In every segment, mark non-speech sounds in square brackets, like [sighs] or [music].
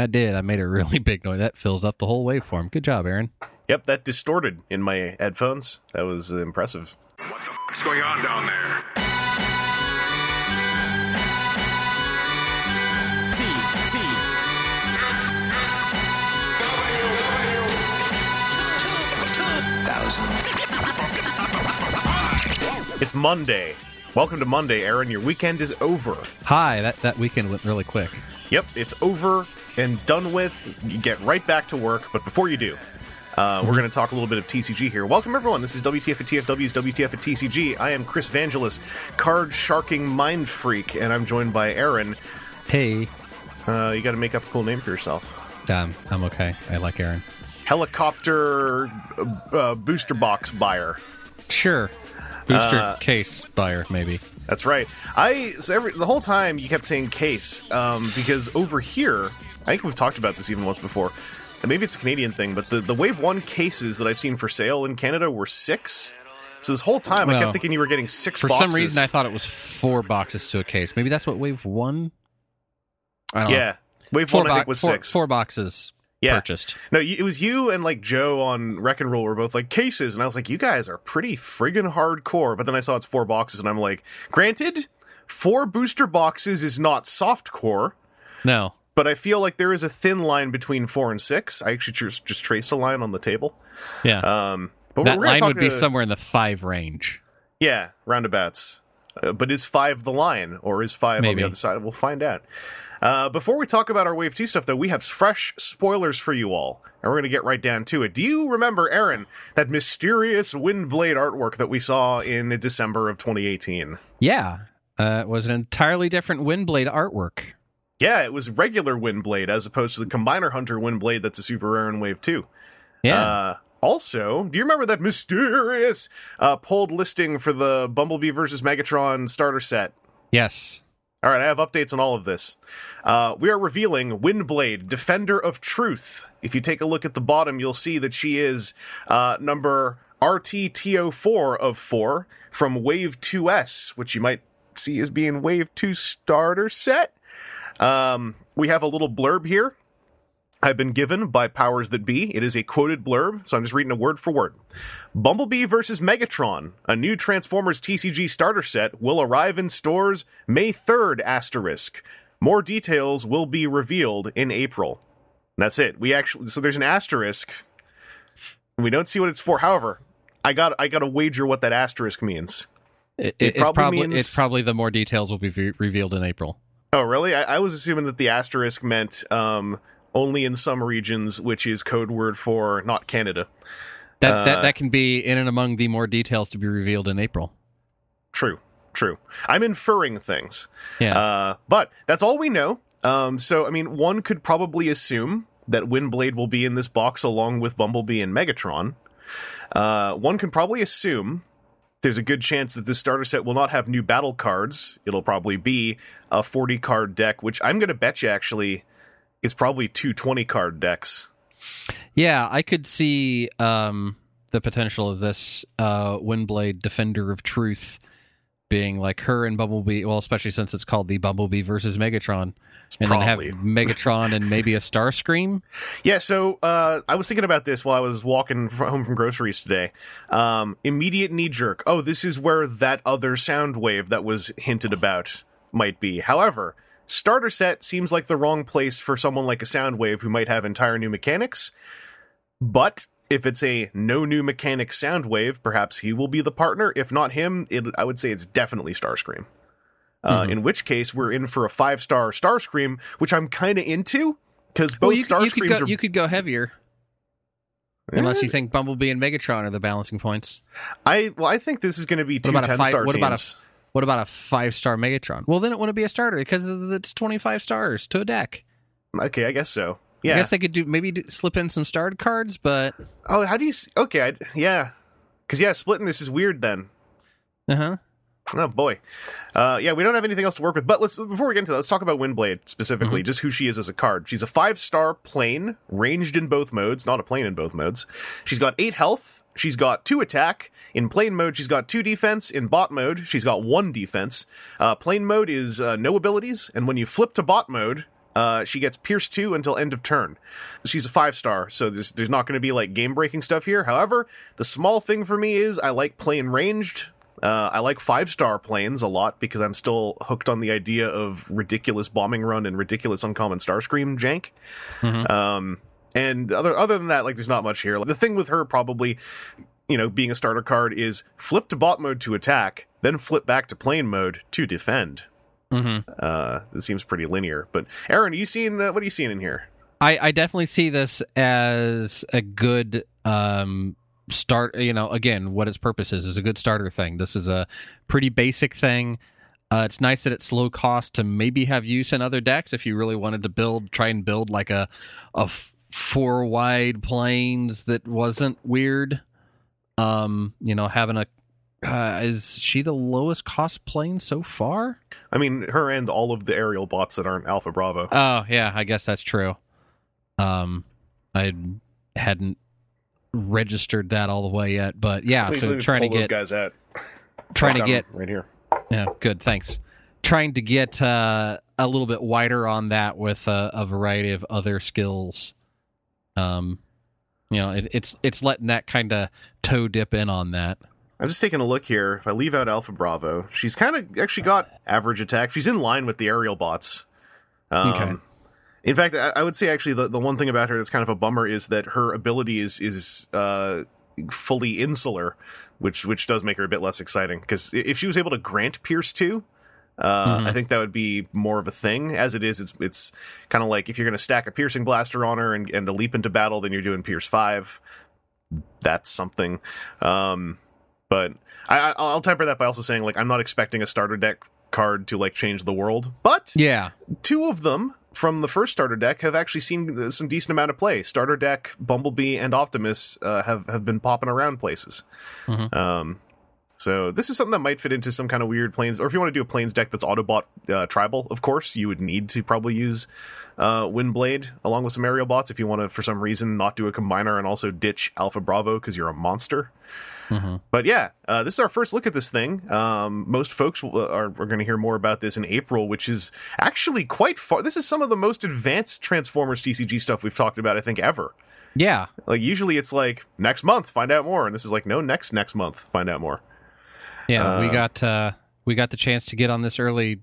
I did. I made a really big noise. That fills up the whole waveform. Good job, Aaron. Yep, that distorted in my headphones. That was impressive. What the fuck's going on down there? T T It's Monday. Welcome to Monday, Aaron. Your weekend is over. Hi. That that weekend went really quick. Yep, it's over and done with. You get right back to work. But before you do, uh, we're going to talk a little bit of TCG here. Welcome, everyone. This is WTF at TFW's WTF at TCG. I am Chris Vangelis, card sharking mind freak, and I'm joined by Aaron. Hey, Uh, you got to make up a cool name for yourself. um, I'm okay. I like Aaron. Helicopter uh, booster box buyer. Sure. Booster Uh, case buyer, maybe. That's right. I so every, the whole time you kept saying case um, because over here, I think we've talked about this even once before. and Maybe it's a Canadian thing, but the, the Wave One cases that I've seen for sale in Canada were six. So this whole time I kept thinking you were getting six. For boxes. some reason, I thought it was four boxes to a case. Maybe that's what Wave One. I don't know. yeah, Wave Four, One I think was four- six. four boxes Yeah. purchased. No, it was you and like Joe on Wreck and Rule were both like cases, and I was like, you guys are pretty friggin' hardcore. But then I saw it's four boxes, and I'm like, granted, four booster boxes is not soft core. No. but I feel like there is a thin line between four and six. I actually just, just traced a line on the table. Yeah. Um, but that we're line would be uh, somewhere in the five range. yeah, roundabouts. Uh, but is five the line, or is five on the other side? We'll find out. Uh, before we talk about our Wave Two stuff, though, we have fresh spoilers for you all, and we're going to get right down to it. Do you remember, Aaron, that mysterious Windblade artwork that we saw in December of 2018? Yeah. Uh, it was an entirely different Windblade artwork. Yeah, it was regular Windblade as opposed to the Combiner Hunter Windblade that's a super rare in Wave Two. Yeah. Uh, also, do you remember that mysterious uh, pulled listing for the Bumblebee versus Megatron starter set? yes. All right, I have updates on all of this. Uh, we are revealing Windblade, Defender of Truth. If you take a look at the bottom, you'll see that she is uh, number RTTO4 of 4 from Wave 2S, which you might see as being Wave 2 starter set. Um, we have a little blurb here I've been given by powers that be. It is a quoted blurb, so I'm just reading a word for word. Bumblebee versus Megatron, a new Transformers TCG starter set, will arrive in stores May 3rd, asterisk. More details will be revealed in April. That's it. We actually, so there's an asterisk. We don't see what it's for. However, I got, I got to wager what that asterisk means. It, It it's probably probably means- it's probably the more details will be re- revealed in April. Oh, really? I, I was assuming that the asterisk meant um, only in some regions, which is code word for not Canada. That Uh, that that can be in and among the more details to be revealed in April. True, true. I'm inferring things. Yeah. Uh, but that's all we know. Um, so, I mean, one could probably assume that Windblade will be in this box along with Bumblebee and Megatron. Uh, one can probably assume there's a good chance that this starter set will not have new battle cards. It'll probably be a 40 card deck, which I'm going to bet you actually is probably two 20 card decks. yeah, I could see um, the potential of this uh, Windblade Defender of Truth being like her and Bumblebee. Well, especially since it's called the Bumblebee versus Megatron, and probably. then have [laughs] Megatron and maybe a Starscream. Yeah, so uh, I was thinking about this while I was walking home from groceries today. Um, immediate knee jerk. Oh, this is where that other Soundwave that was hinted about might be. However, starter set seems like the wrong place for someone like a Soundwave who might have entire new mechanics. But if it's a no new mechanic Soundwave, perhaps he will be the partner. If not him, it, I would say it's definitely Starscream. Uh, Mm-hmm. In which case, we're in for a five star Starscream, which I'm kind of into because both well, you, could- you could Starscreams go, are you could go heavier. Unless you think Bumblebee and Megatron are the balancing points. I well, I think this is going to be two What about a 10 five? star What teams. about a what about a five star Megatron? Well, then it wouldn't be a starter because it's twenty five stars to a deck. okay, I guess so. Yeah. I guess they could do maybe do, slip in some starred cards, but oh, how do you? Okay, I, yeah, because yeah, splitting this is weird. Then. uh huh. Oh boy, uh, yeah, we don't have anything else to work with. But let's before we get into that, let's talk about Windblade specifically, just who she is as a card. She's a five star plane, ranged in both modes, not a plane in both modes. She's got eight health. She's got two attack. In plane mode, she's got two defense. In bot mode, she's got one defense. Uh, plane mode is uh, no abilities, and when you flip to bot mode, uh, she gets Pierce 2 until end of turn. She's a five star, so there's, there's not going to be like game breaking stuff here. However, the small thing for me is I like playing ranged. Uh, I like five star planes a lot because I'm still hooked on the idea of ridiculous bombing run and ridiculous uncommon Starscream jank. Um, and other other than that, like there's not much here. Like, the thing with her probably, you know, being a starter card is flip to bot mode to attack, then flip back to plane mode to defend. Mm-hmm. Uh, it seems pretty linear. But Aaron, you seeing uh, what are you seeing in here? I, I definitely see this as a good um, start. You know, again, what its purpose is is a good starter thing. This is a pretty basic thing. Uh, it's nice that it's low cost to maybe have use in other decks if you really wanted to build, try and build like a a f- four wide planes that wasn't weird. Um, you know, having a uh, is she the lowest cost plane so far? I mean, her and all of the aerial bots that aren't Alpha Bravo. Oh yeah, I guess that's true. Um, I hadn't registered that all the way yet, but yeah. Please so trying to pull those get guys out. trying to get right here. yeah, good. Thanks. Trying to get uh, a little bit wider on that with uh, a variety of other skills. Um, you know, it, it's it's letting that kind of toe dip in on that. I'm just taking a look here. If I leave out Alpha Bravo, she's kind of actually got average attack. She's in line with the aerial bots. Um, Okay. In fact, I, I would say actually the, the one thing about her that's kind of a bummer is that her ability is is uh, fully insular, which which does make her a bit less exciting. Because if she was able to grant Pierce two, uh, Mhm. I think that would be more of a thing. As it is, it's it's kind of like if you're going to stack a piercing blaster on her and, and a leap into battle, then you're doing Pierce five. That's something. Um, but I, I- I'll temper that by also saying like I'm not expecting a starter deck card to like change the world, but Yeah, two of them from the first starter deck have actually seen some decent amount of play. Starter deck, Bumblebee, and Optimus uh, have have been popping around places. Mhm. Um, so this is something that might fit into some kind of weird planes, or if you want to do a planes deck that's Autobot uh, tribal, of course you would need to probably use uh, Windblade along with some aerial bots if you want to, for some reason, not do a combiner and also ditch Alpha Bravo because you're a monster. Mhm. But yeah, uh, this is our first look at this thing. Um, most folks will- are, are going to hear more about this in April, which is actually quite far. This is some of the most advanced Transformers TCG stuff we've talked about, I think, ever. yeah. Like usually it's like next month, find out more, and this is like no next next month, find out more. Yeah, we Uh, got uh, we got the chance to get on this early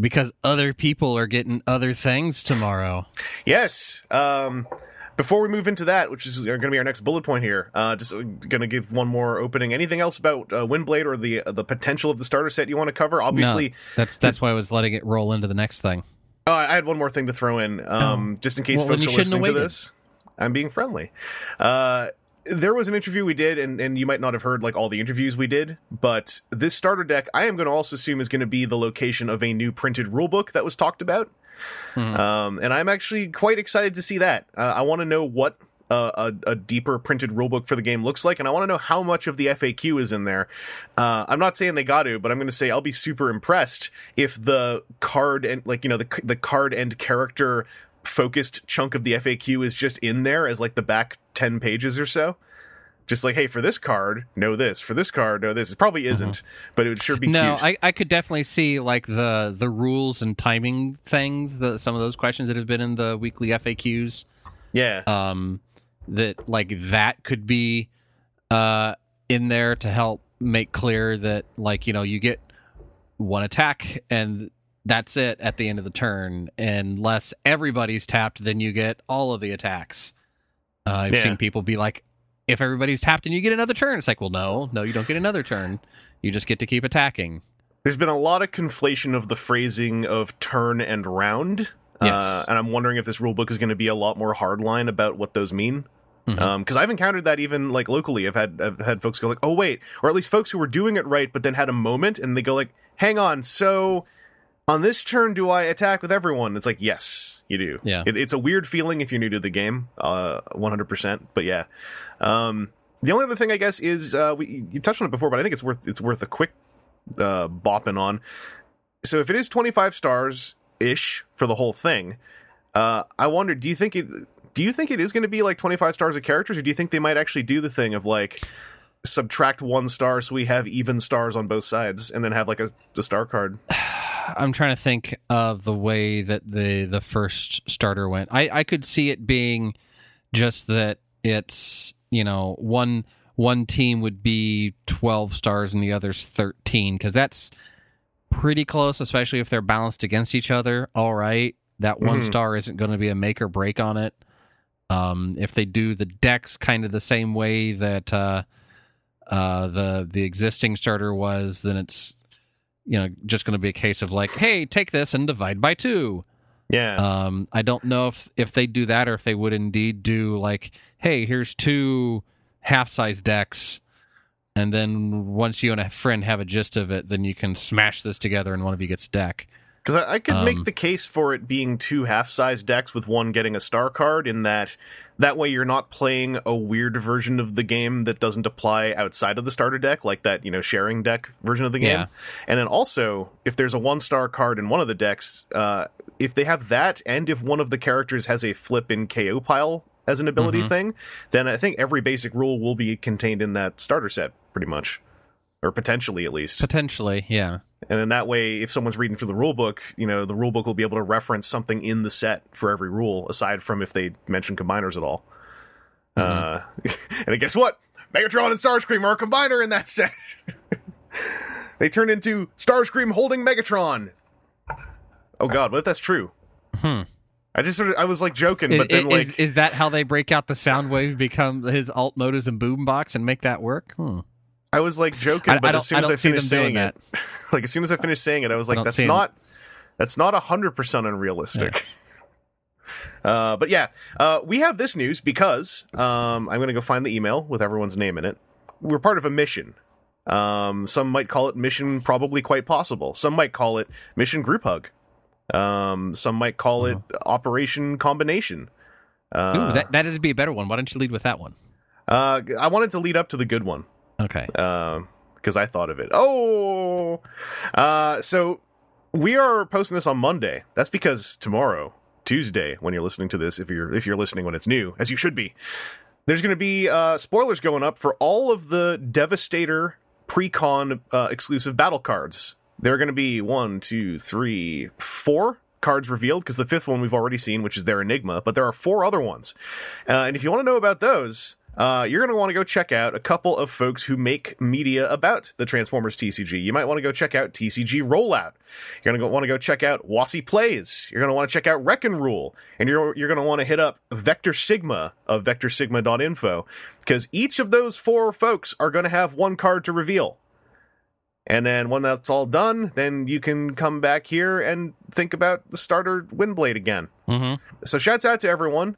because other people are getting other things tomorrow. [laughs] Yes. Um, before we move into that, which is going to be our next bullet point here, uh, just going to give one more opening. Anything else about uh, Windblade or the the potential of the starter set you want to cover? Obviously, No, that's that's why I was letting it roll into the next thing. Oh, I had one more thing to throw in, um, just in case Well, folks are listening to this. I'm being friendly. Uh, there was an interview we did, and, and you might not have heard like all the interviews we did, but this starter deck, I am going to also assume is going to be the location of a new printed rulebook that was talked about. Hmm. Um, and I'm actually quite excited to see that. Uh, I want to know what uh, a, a deeper printed rulebook for the game looks like, and I want to know how much of the FAQ is in there. Uh, I'm not saying they got to, but I'm going to say I'll be super impressed if the card and like you know the the card and character focused chunk of the FAQ is just in there as like the back ten pages or so. Just like, hey, for this card, know this. For this card, know this. It probably isn't, but it would sure be Mm-hmm. No, cute. I, I could definitely see like the the rules and timing things. The some of those questions that have been in the weekly FAQs. yeah, Um, that like that could be uh in there to help make clear that like you know you get one attack and that's it at the end of the turn unless everybody's tapped then you get all of the attacks uh, i've Yeah. seen people be like if everybody's tapped and you get another turn it's like well no no you don't get another turn you just get to keep attacking There's been a lot of conflation of the phrasing of turn and round. Uh, and I'm wondering if this rulebook is going to be a lot more hardline about what those mean. Because I've encountered that even like locally. I've had I've had folks go like, "Oh wait," or at least folks who were doing it right, but then had a moment and they go like, "Hang on, so on this turn, do I attack with everyone?" It's like, yes, you do. Yeah. it, it's a weird feeling if you're new to the game, uh, 100. percent But yeah, um, the only other thing I guess is uh, we you touched on it before, but I think it's worth it's worth a quick uh, bopping on. So if it is 25 stars ish for the whole thing, uh, I wonder, do you think it? Do you think it is going to be like 25 stars of characters, or do you think they might actually do the thing of like subtract one star so we have even stars on both sides, and then have like a, a star card? [sighs] [sighs] [sighs] I'm trying to think of the way that the the first starter went. I I could see it being just that it's you know one one team would be 12 stars and the other's 13 because that's pretty close, especially if they're balanced against each other. All right, that one Mhm. star isn't going to be a make or break on it. Um, if they do the decks kind of the same way that uh, uh, the the existing starter was, then it's you know just going to be a case of like, hey, take this and divide by two. Yeah. Um, I don't know if if they do that or if they would indeed do like, hey, here's two half size decks, and then once you and a friend have a gist of it, then you can smash this together and one of you gets a deck. Because I, I could Um, make the case for it being two half-sized decks with one getting a star card. In that, that way you're not playing a weird version of the game that doesn't apply outside of the starter deck, like that you know sharing deck version of the game. Yeah. And then also, if there's a one-star card in one of the decks, uh, if they have that, and if one of the characters has a flip in KO pile as an ability Mhm. thing, then I think every basic rule will be contained in that starter set, pretty much, or potentially at least. Potentially, yeah. And then that way, if someone's reading through the rule book, you know, the rule book will be able to reference something in the set for every rule, aside from if they mention combiners at all. Uh, [laughs] and guess what? Megatron and Starscream are a combiner in that [laughs] set. they turn into Starscream holding Megatron. Oh God, what if that's true? Hmm. I just sort of, I was like joking, Is, but then like, is, is that how they break out the Soundwave, become his alt mode and boombox, and make that work? Hmm. I was like joking, I- I but don't- as soon as don't I finished saying it, [laughs] like as soon as I finished saying it, I was like, that's not that's not hundred percent unrealistic. [laughs] Uh, but yeah, uh, we have this news because um, I'm going to go find the email with everyone's name in it. We're part of a mission. Um, some might call it mission probably quite possible. Some might call it mission group hug. Um, some might call it Operation Combination. Uh, Ooh, that that'd be a better one. Why don't you lead with that one? uh, I wanted to lead up to the good one. Okay. because I thought of it. Oh, uh, so we are posting this on Monday. That's because tomorrow, Tuesday, when you're listening to this, if you're if you're listening when it's new, as you should be, there's going to be uh, spoilers going up for all of the Devastator pre-con uh, exclusive battle cards. There are going to be one, two, three, four cards revealed because the fifth one we've already seen, which is their Enigma, but there are four other ones. Uh, and if you want to know about those, uh, you're going to want to go check out a couple of folks who make media about the Transformers TCG. You might want to go check out TCG Rollout. You're going to want to go check out Wassy Plays. You're going to want to check out Wreck and Rule. And you're, you're going to want to hit up Vector Sigma of vectorsigma.info because each of those four folks are going to have one card to reveal. And then when that's all done, then you can come back here and think about the starter Windblade again. Mm-hmm. So shouts out to everyone.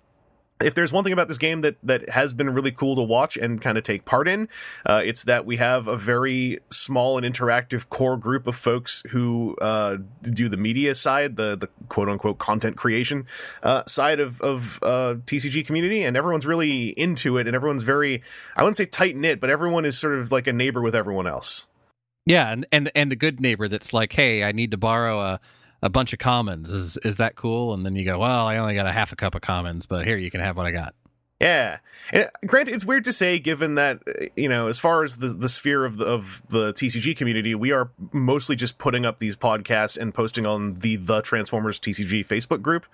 If there's one thing about this game that that has been really cool to watch and kind of take part in, uh, it's that we have a very small and interactive core group of folks who uh, do the media side, the the quote unquote content creation uh, side of of uh, TCG community, and everyone's really into it, and everyone's very I wouldn't say tight knit, but everyone is sort of like a neighbor with everyone else. Yeah, and, and and the good neighbor that's like, hey, I need to borrow a, a bunch of commons. Is is that cool? And then you go, well, I only got a half a cup of commons, but here you can have what I got. Yeah, and granted, it's weird to say, given that uh, you know, as far as the the sphere of the of the TCG community, we are mostly just putting up these podcasts and posting on the the Transformers TCG Facebook group.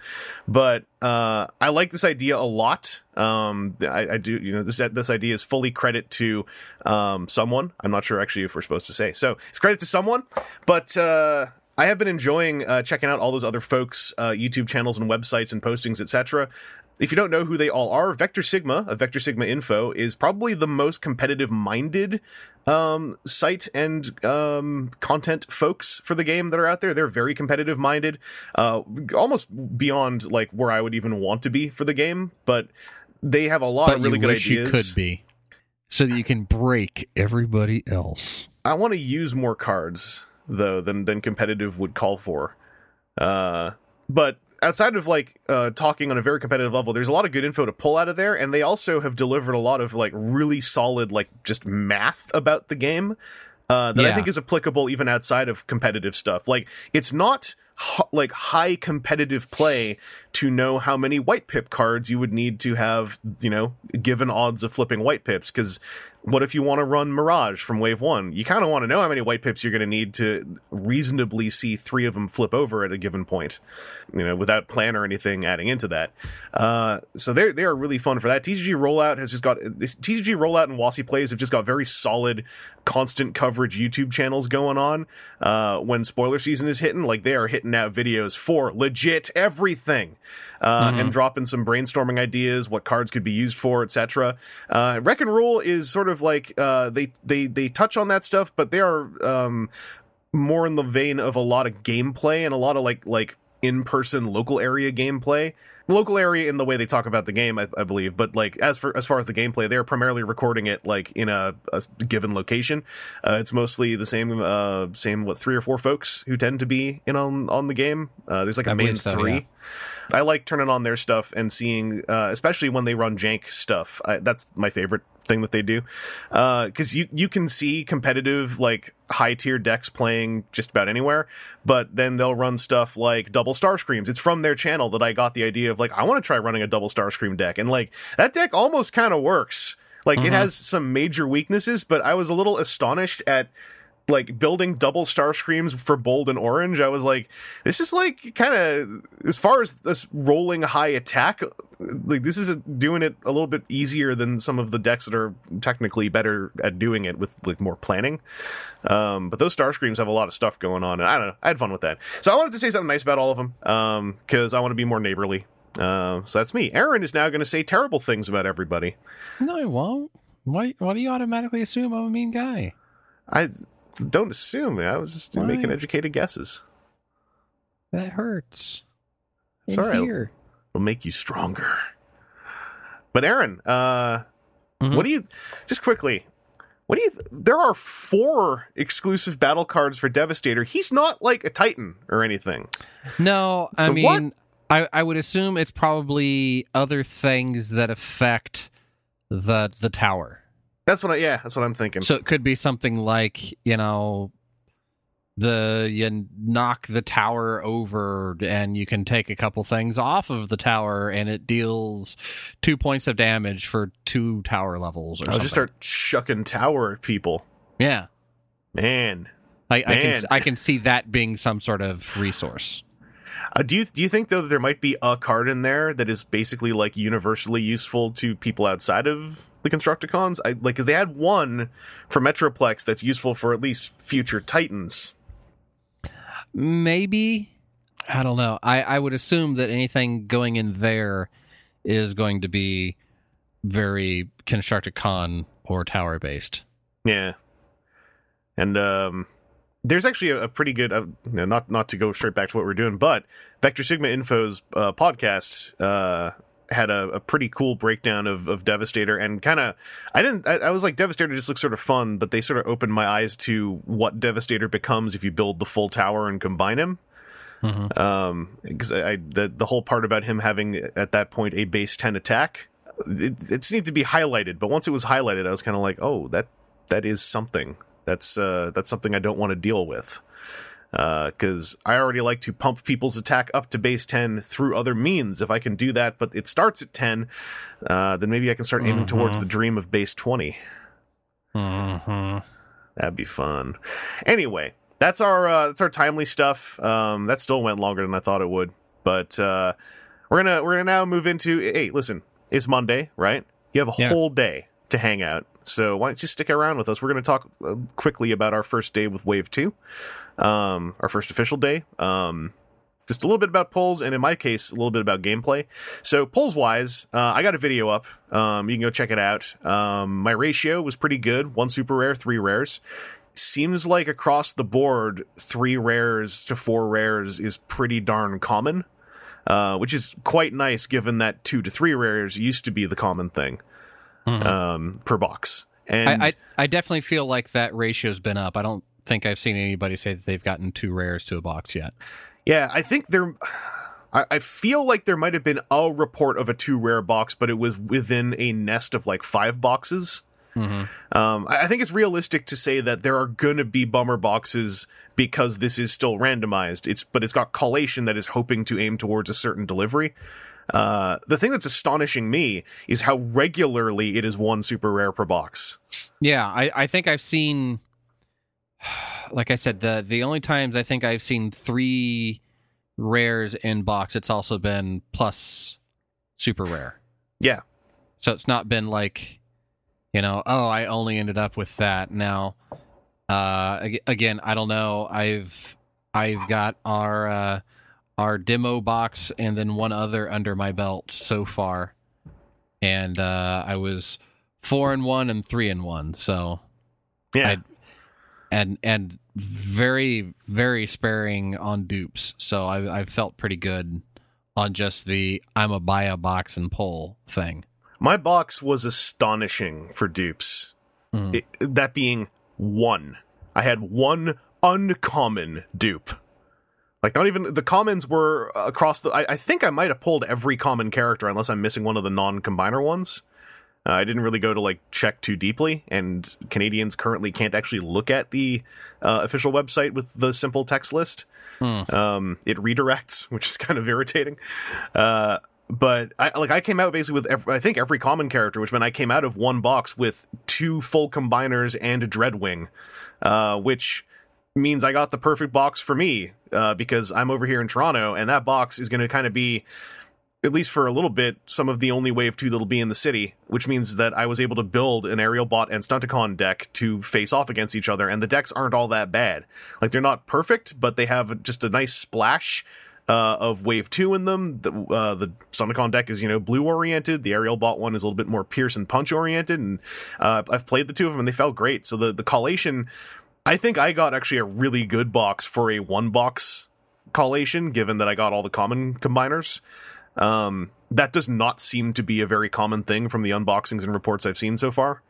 But uh, I like this idea a lot. Um, I, I do, you know, this this idea is fully credit to um someone. I'm not sure actually if we're supposed to say so. It's credit to someone, but. uh I have been enjoying uh, checking out all those other folks' uh, YouTube channels and websites and postings, etc. If you don't know who they all are, Vector Sigma of Vector Sigma Info is probably the most competitive minded um, site and um, content folks for the game that are out there. They're very competitive minded, uh, almost beyond like where I would even want to be for the game, but they have a lot but of really good wish ideas. you could be, so that you can break everybody else. I want to use more cards though than than competitive would call for. Uh, but outside of like uh, talking on a very competitive level, there's a lot of good info to pull out of there, and they also have delivered a lot of like really solid like just math about the game uh, that I think is applicable even outside of competitive stuff. Like it's not. Like high competitive play to know how many white pip cards you would need to have, you know, given odds of flipping white pips. Because what if you want to run Mirage from Wave 1? You kind of want to know how many white pips you're going to need to reasonably see three of them flip over at a given point, you know, without plan or anything adding into that. Uh, so they're, they are really fun for that. TCG Rollout has just got, this TCG Rollout and Wassy Plays have just got very solid, constant coverage YouTube channels going on. Uh, when spoiler season is hitting, like they are hitting out videos for legit everything, uh, and dropping some brainstorming ideas, what cards could be used for, etc. Uh, Wreck and Rule is sort of like uh, they they they touch on that stuff, but they are um, more in the vein of a lot of gameplay and a lot of like like in person local area gameplay. Local area in the way they talk about the game, I, I believe, but like as for as far as the gameplay, they are primarily recording it like in a, a given location. Uh, it's mostly the same uh, same what three or four folks who tend to be in on on the game. Uh, there's like a I main so, three. yeah. I like turning on their stuff and seeing, uh, especially when they run jank stuff. I, that's my favorite thing that they do, uh, because you you can see competitive like high tier decks playing just about anywhere, but then they'll run stuff like double Starscreams. It's from their channel that I got the idea of like I want to try running a double Starscream deck, and like that deck almost kind of works. Like it mm-hmm. has some major weaknesses, but I was a little astonished at like building double Starscreams for bold and orange i was like this is like kind of as far as this rolling high attack like this is doing it a little bit easier than some of the decks that are technically better at doing it with like more planning um but those Starscreams have a lot of stuff going on and i don't know i had fun with that so i wanted to say something nice about all of them um because i want to be more neighborly uh, so that's me aaron is now going to say terrible things about everybody No, I won't. Why? Why do you automatically assume I'm a mean guy? i don't assume i was just Why? making educated guesses That hurts. It's all right. here. will make you stronger. But Aaron, uh, Mhm. what do you just quickly? What do you? There are four exclusive battle cards for Devastator. He's not like a Titan or anything. No, I mean, what? I I would assume it's probably other things that affect the the tower. That's what I. Yeah, that's what I'm thinking. So it could be something like you know, the you knock the tower over and you can take a couple things off of the tower and it deals two points of damage for two tower levels or I'll something. just start shucking tower people. yeah. Man, I, I can I can see that being some sort of resource. uh, do you do you think though that there might be a card in there that is basically like universally useful to people outside of the Constructicons? I like because they had one for Metroplex that's useful for at least future Titans. Maybe I don't know. I I would assume that anything going in there is going to be very Constructicon or tower based. Yeah, and um, there's actually a, a pretty good. Uh, not not to go straight back to what we're doing, but Vector Sigma Info's uh, podcast uh, had a, a pretty cool breakdown of, of Devastator, and kind of I didn't. I, I was like Devastator just looks sort of fun, but they sort of opened my eyes to what Devastator becomes if you build the full tower and combine him. Mhm. Um, because I, I the the whole part about him having at that point a base ten attack, it, it needed to be highlighted. But once it was highlighted, I was kind of like, oh, that that is something. That's uh, that's something I don't want to deal with. Because I already like to pump people's attack up to base 10 through other means. If I can do that, but it starts at 10, uh, then maybe I can start aiming towards the dream of base 20. Mhm. That'd be fun. Anyway, that's our uh, that's our timely stuff. Um, that still went longer than I thought it would, but uh, we're gonna we're gonna now move into. Hey, listen, it's Monday, right? You have a Yeah. whole day to hang out, so why don't you stick around with us? We're gonna talk uh, quickly about our first day with Wave Two, um, our first official day. Um, just a little bit about polls, and in my case, a little bit about gameplay. So polls wise, uh, I got a video up. Um, you can go check it out. Um, my ratio was pretty good: one super rare, three rares. Seems like across the board, three rares to four rares is pretty darn common, uh, which is quite nice given that two to three rares used to be the common thing um, per box. And I, I I definitely feel like that ratio's been up. I don't think I've seen anybody say that they've gotten two rares to a box yet. Yeah, I think there. I, I feel like there might have been a report of a two rare box, but it was within a nest of like five boxes. Um, I, think it's realistic to say that there are gonna be bummer boxes because this is still randomized. It's but it's got collation that is hoping to aim towards a certain delivery. Uh, the thing that's astonishing me is how regularly it is one super rare per box. Yeah, I, I think I've seen [sighs] like I said, the the only times I think I've seen three rares in box, it's also been plus super rare. Yeah. So it's not been like, you know, oh, I only ended up with that. Now, uh, again, I don't know. I've I've got our uh, our demo box and then one other under my belt so far, and uh, I was four and one and three and one. So Yeah. I- and and very very sparing on dupes. So I I felt pretty good on just the I'm a buy a box and pull thing. My box was astonishing for dupes. Mhm. It- that being one. I had one uncommon dupe. Like not even the commons were across the. I, I think I might have pulled every common character unless I'm missing one of the non-combiner ones. Uh, I didn't really go to like check too deeply, and Canadians currently can't actually look at the uh, official website with the simple text list. Hmm. Um, it redirects, [laughs] which is kind of irritating. Uh, but I like I came out basically with ev I think every common character, which meant I came out of one box with two full combiners and a Dreadwing, uh, which means I got the perfect box for me uh, because I'm over here in Toronto, and that box is going to kind of be, at least for a little bit, some of the only wave two that'll be in the city, which means that I was able to build an aerial bot and Stunticon deck to face off against each other, and the decks aren't all that bad. Like they're not perfect, but they have just a nice splash uh, of wave two in them. The, uh, the Stunticon deck is, you know, blue oriented. The aerial bot one is a little bit more Pierce and Punch oriented. And uh, I've played the two of them and they felt great. So the, the collation, I think I got actually a really good box for a one box collation, given that I got all the common combiners. Um, that does not seem to be a very common thing from the unboxings and reports I've seen so far.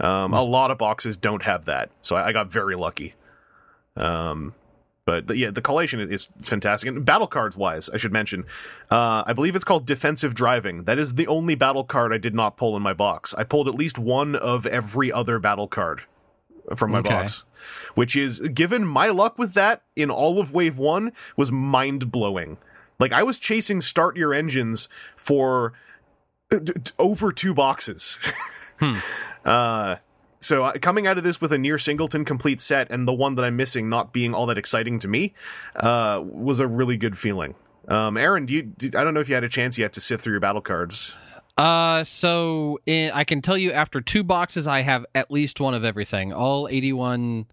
Um, a lot of boxes don't have that, so I, I got very lucky. Um, but the, yeah, the collation is fantastic. And battle cards wise, I should mention, uh, I believe it's called defensive driving. That is the only battle card I did not pull in my box. I pulled at least one of every other battle card from my Okay. box, which is given my luck with that in all of Wave One was mind blowing. Like I was chasing start your engines for uh, d- d- over two boxes. [laughs] Uh, so uh, coming out of this with a near singleton complete set and the one that I'm missing not being all that exciting to me, uh, was a really good feeling. Um, Aaron, do you? Did, I don't know if you had a chance yet to sift through your battle cards. Uh, so in, I can tell you after two boxes, I have at least one of everything. All 81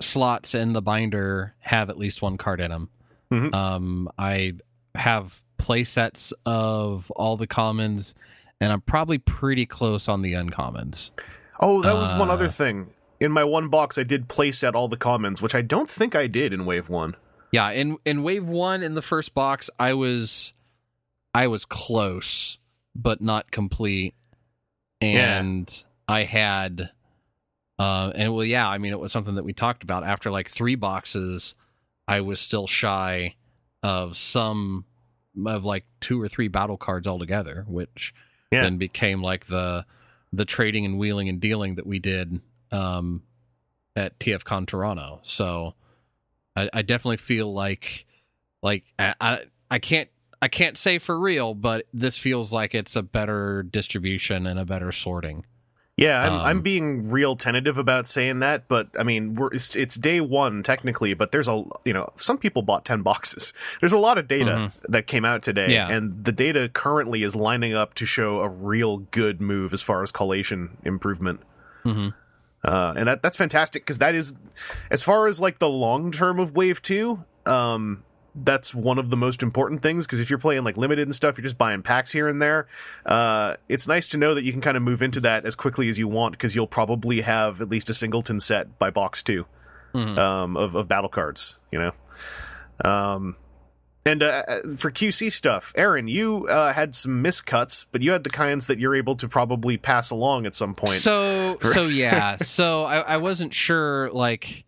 slots in the binder have at least one card in them. Mhm. Um, I have play sets of all the commons, and I'm probably pretty close on the uncommons. Oh, that was one Uh, other thing. In my one box, I did playset all the commons, which I don't think I did in Wave One. Yeah, in in wave one in the first box, I was I was close, but not complete. And I had uh and well yeah, I mean it was something that we talked about. After like three boxes, I was still shy of some of like two or three battle cards altogether, which Yeah. then became like the the trading and wheeling and dealing that we did um at TFCon Toronto. So I, I definitely feel like like I, I I can't I can't say for real, but this feels like it's a better distribution and a better sorting. Yeah, I'm, Um, I'm being real tentative about saying that, but I mean, we're, it's, it's day one technically, but there's a you know some people bought ten boxes. [laughs] There's a lot of data that came out today, Mm-hmm. Yeah. and the data currently is lining up to show a real good move as far as collation improvement. Mhm. Uh, and that that's fantastic because that is, as far as like the long term of Wave Two, um, that's one of the most important things because if you're playing like limited and stuff, you're just buying packs here and there. Uh, it's nice to know that you can kind of move into that as quickly as you want because you'll probably have at least a singleton set by box 2 Mhm. um, of of battle cards. You know, um, and uh, uh, for QC stuff, Aaron, you uh, had some miscuts, but you had the kinds that you're able to probably pass along at some point. So [laughs] so yeah, so I, I wasn't sure like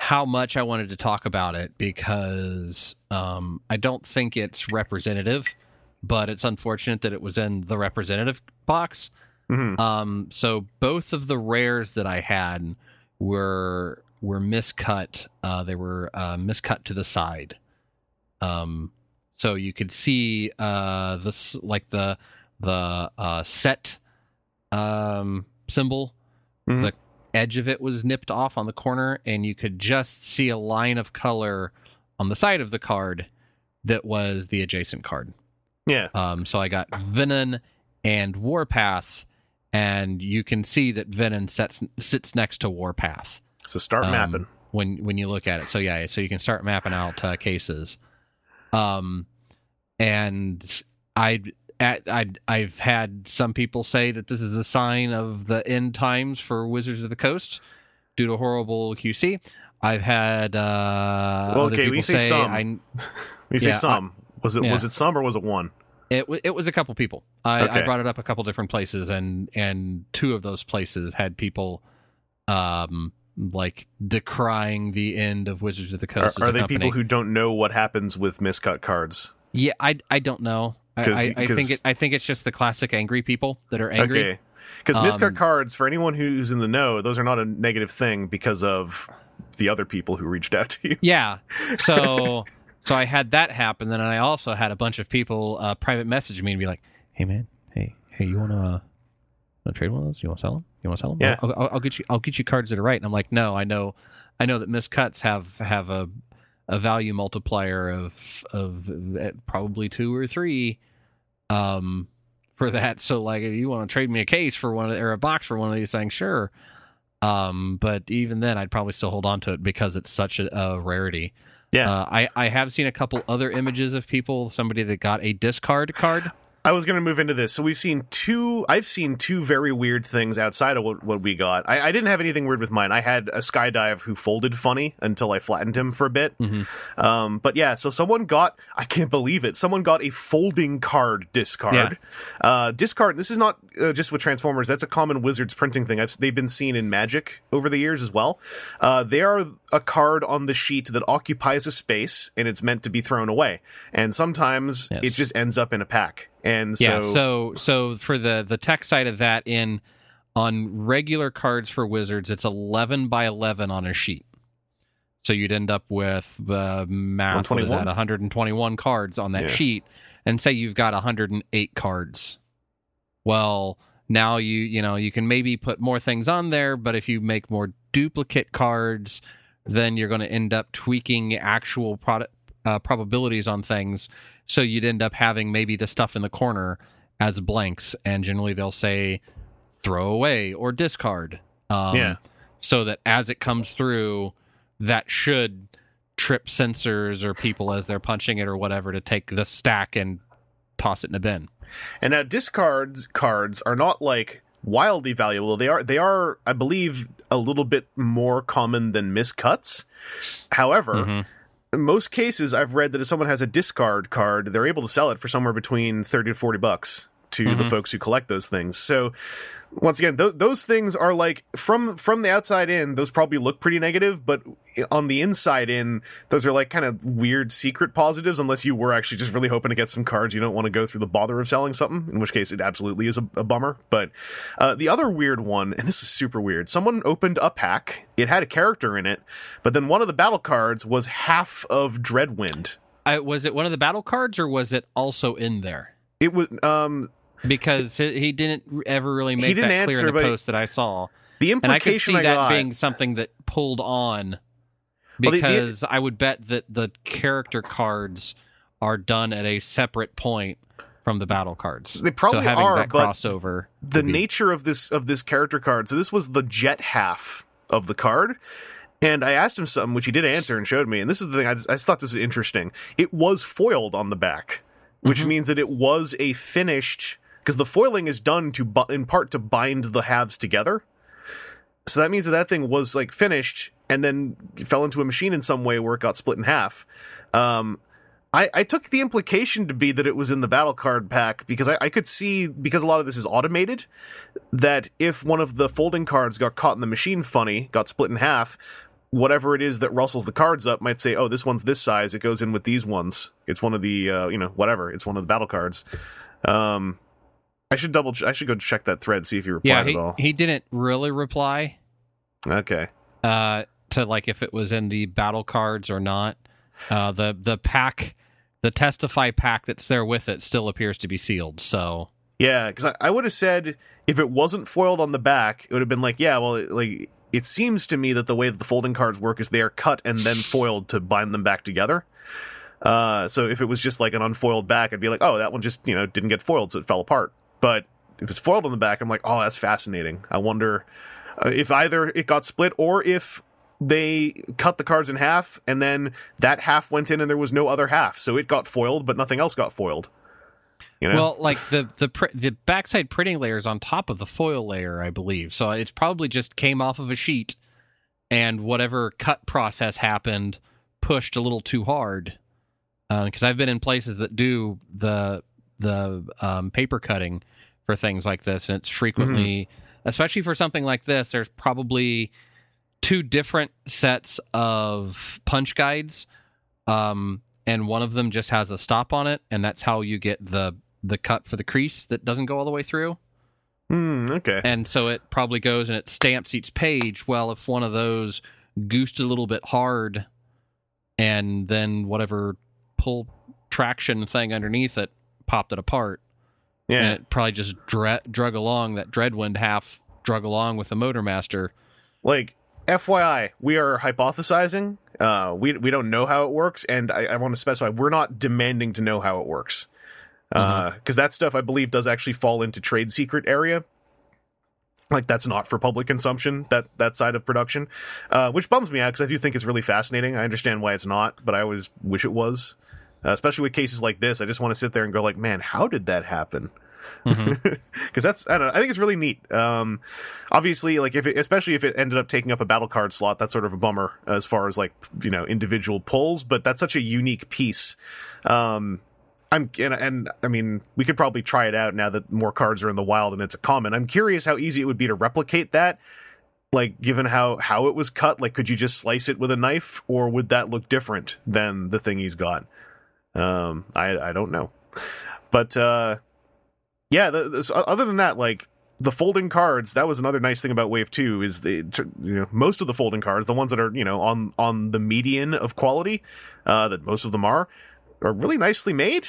how much I wanted to talk about it because um, I don't think it's representative, but it's unfortunate that it was in the representative box. Mhm. Um, so both of the rares that I had were were miscut. Uh, they were uh, miscut to the side. Um, so you could see uh this like the the uh set um symbol Mhm. the edge of it was nipped off on the corner and you could just see a line of color on the side of the card that was the adjacent card Yeah. um so i got venom and warpath and you can see that venom sets, sits next to warpath So start um, mapping. when when you look at it. So yeah, so you can start mapping out uh, cases. Um, and I I I've had some people say that this is a sign of the end times for Wizards of the Coast due to horrible QC. I've had uh, Well, okay, people we say some. I, you [laughs] say yeah, some, was it yeah. was it some or was it one? It it was a couple people. I, I brought it up a couple different places, and and two of those places had people, um, like decrying the end of Wizards of the Are, Coast. as are a they company. people who don't know what happens with miscut cards? Yeah, I I don't know. I, I, I think it. I think it's just the classic angry people that are angry. Okay. Because miscut Um, cards, for anyone who's in the know, those are not a negative thing because of the other people who reached out to you. [laughs] Yeah. So [laughs] so I had that happen, then I also had a bunch of people uh, private message me and be like, "Hey man, hey hey, you wanna uh, wanna trade one of those? You wanna sell them? You wanna sell them? Yeah. I'll, I'll, I'll get you. I'll get you cards that are right." And I'm like, "No, I know, I know that miscuts have have a a value multiplier of of uh, probably two or three, um, for that. So like, if you want to trade me a case for one of, or a box for one of these things, sure." Um, but even then, I'd probably still hold on to it because it's such a, a rarity. Yeah. Uh, I I have seen a couple other images of people, somebody that got a discard card. [sighs] [laughs] I was going to move into this. So we've seen two. I've seen two very weird things outside of what, what we got. I, I didn't have anything weird with mine. I had a skydive who folded funny until I flattened him for a bit. Um, but yeah, so someone got. I can't believe it. Someone got a folding card discard. Uh, discard. This is not uh, just with Transformers. That's a common Wizards printing thing. I've, they've been seen in Magic over the years as well. Uh, they are a card on the sheet that occupies a space and it's meant to be thrown away. And sometimes Yes. it just ends up in a pack. And so, yeah. So so for the the tech side of that, in on regular cards for wizards, it's eleven by eleven on a sheet. So you'd end up with the math. What is 121? that? 121 cards on that Yeah. sheet, and say you've got 108 cards. Well, now you you know you can maybe put more things on there, but if you make more duplicate cards, then you're going to end up tweaking actual product uh, probabilities on things. So you'd end up having maybe the stuff in the corner as blanks, and generally they'll say throw away or discard. Um, Yeah. So that as it comes through, that should trip sensors or people as they're punching it or whatever to take the stack and toss it in a bin. And now discards cards are not like wildly valuable. They are they are I believe a little bit more common than miscuts. However, Mhm. In most cases I've read that if someone has a discard card, they're able to sell it for somewhere between 30 to 40 bucks to the Mhm. folks who collect those things. So once again, th- those things are like from from the outside in, those probably look pretty negative, but on the inside in, those are like kind of weird secret positives. Unless you were actually just really hoping to get some cards, you don't want to go through the bother of selling something. In which case, it absolutely is a, a bummer. But uh, the other weird one, and this is super weird. Someone opened a pack. It had a character in it, but then one of the battle cards was half of Dreadwing. I, was it one of the battle cards or was it also in there? It was um Because he didn't ever really make didn't that clear in the post that I saw. the and I could implication see I, that got. being something that pulled on Well, the- the- because I would bet that the character cards are done at a separate point from the battle cards. They probably so having are, that but crossover. the be- nature of this of this character card. So this was the jet half of the card. And I asked him something, which he did answer and showed me. And this is the thing I just, I just thought this was interesting. It was foiled on the back, which Mm-hmm. means that it was a finished because the foiling is done to bu- in part to bind the halves together. So that means that that thing was like finished and then fell into a machine in some way where it got split in half. Um, I, I took the implication to be that it was in the battle card pack because I, I could see because a lot of this is automated that if one of the folding cards got caught in the machine funny, got split in half, whatever it is that rustles the cards up might say, "Oh, this one's this size. It goes in with these ones. It's one of the uh, you know whatever. It's one of the battle cards." Um, I should double. Ch- I should go check that thread see if he replied yeah, at he, all. he didn't really reply Okay. uh, to like if it was in the battle cards or not. Uh, the the pack the testify pack that's there with it still appears to be sealed. So Yeah, because I, I would have said if it wasn't foiled on the back, it would have been like, yeah, well, it- like it seems to me that the way that the folding cards work is they are cut and then foiled to bind them back together. Uh, so if it was just like an unfoiled back, I'd be like, oh, that one just you know didn't get foiled, so it fell apart. But if it's foiled on the back, I'm like, oh, that's fascinating. I wonder uh, if either it got split or if they cut the cards in half and then that half went in and there was no other half, so it got foiled, but nothing else got foiled. You know? Well, like the the pr- the backside printing layer is on top of the foil layer, I believe. So it's probably just came off of a sheet, and whatever cut process happened pushed a little too hard. Because I've been in places that do the the um, paper cutting for things like this, and it's frequently, especially for something like this, there's probably two different sets of punch guides um, and one of them just has a stop on it, and that's how you get the the cut for the crease that doesn't go all the way through. Hmm, okay. And so it probably goes and it stamps each page. Well, if one of those goosed a little bit hard, and then whatever pull traction thing underneath it popped it apart, yeah. and it probably just dra- drug along that Dreadwing half drug along with the Motormaster. Like FYI, we are hypothesizing. Uh, we we don't know how it works, and I, I want to specify we're not demanding to know how it works, because that stuff I believe does actually fall into trade secret area. Like that's not for public consumption. That that side of production, uh, which bums me out because I do think it's really fascinating. I understand why it's not, but I always wish it was. Uh, especially with cases like this, I just want to sit there and go like, man, how did that happen? [laughs] because that's I don't know. I think it's really neat. Um, obviously, like if it, especially if it ended up taking up a battle card slot, that's sort of a bummer as far as like you know individual pulls. But that's such a unique piece. Um, I'm and, and I mean we could probably try it out now that more cards are in the wild and it's a common. I'm curious how easy it would be to replicate that. Like given how how it was cut, like could you just slice it with a knife, or would that look different than the thing he's got? Um, I I don't know, but uh, yeah. The, the, so other than that, like the folding cards, that was another nice thing about Wave Two is the you know most of the folding cards, the ones that are you know on on the median of quality, uh, that most of them are, are really nicely made.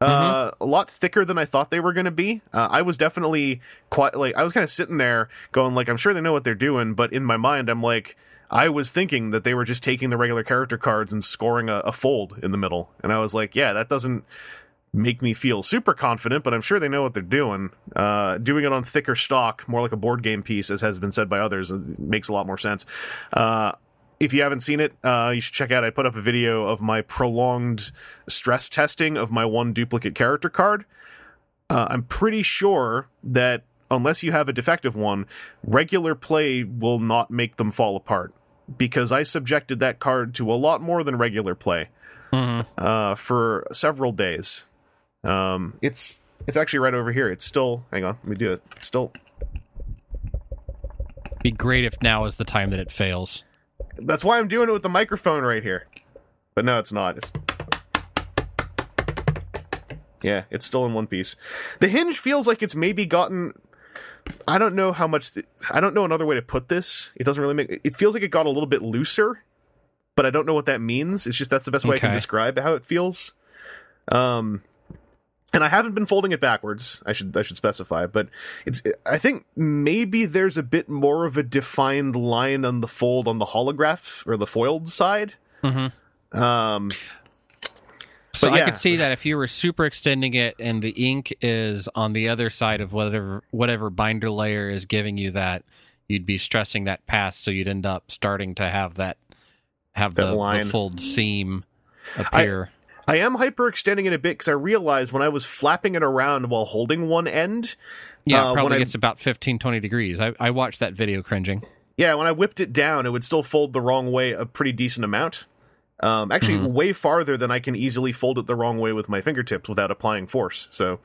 Uh, a lot thicker than I thought they were going to be. Uh, I was definitely quite like I was kind of sitting there going like I'm sure they know what they're doing, but in my mind I'm like I was thinking that they were just taking the regular character cards and scoring a, a fold in the middle, and I was like, yeah, that doesn't make me feel super confident, but I'm sure they know what they're doing. Uh, doing it on thicker stock, more like a board game piece, as has been said by others, makes a lot more sense. Uh, if you haven't seen it, uh, you should check out. I put up a video of my prolonged stress testing of my one duplicate character card. Uh, I'm pretty sure that unless you have a defective one, regular play will not make them fall apart because I subjected that card to a lot more than regular play uh, for several days. Um, it's it's actually right over here. It's still. Hang on, let me do it. It's still. Be great if now is the time that it fails. That's why I'm doing it with the microphone right here. But no, it's not. It's yeah, it's still in one piece. The hinge feels like it's maybe gotten. I don't know how much. I don't know another way to put this. It doesn't really make. It feels like it got a little bit looser, but I don't know what that means. It's just that's the best way I can describe how it feels. Um, and I haven't been folding it backwards. I should I should specify, but it's. I think maybe there's a bit more of a defined line on the fold on the holograph or the foiled side. Mhm. Um, So But I could see that if you were super extending it and the ink is on the other side of whatever whatever binder layer is giving you that, you'd be stressing that pass, so you'd end up starting to have that have That the, line. the fold seam appear. I am hyperextending it a bit because I realized when I was flapping it around while holding one end, yeah, uh, it probably I- gets about 15, 20 degrees. I, I watched that video cringing. yeah, when I whipped it down, it would still fold the wrong way a pretty decent amount. Um, actually, way farther than I can easily fold it the wrong way with my fingertips without applying force. So,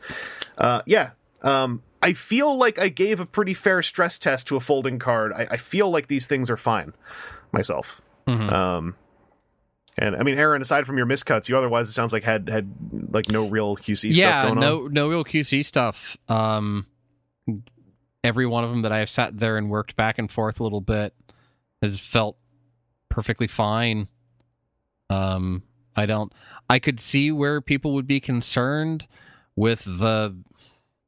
uh, yeah. Um, I feel like I gave a pretty fair stress test to a folding card. I, I feel like these things are fine myself. Um, and I mean, Aaron, aside from your miscuts, you otherwise it sounds like had had like no real QC stuff yeah, going on. no no real QC stuff. Um, every one of them that I have sat there and worked back and forth a little bit has felt perfectly fine. Um, I don't. I could see where people would be concerned with the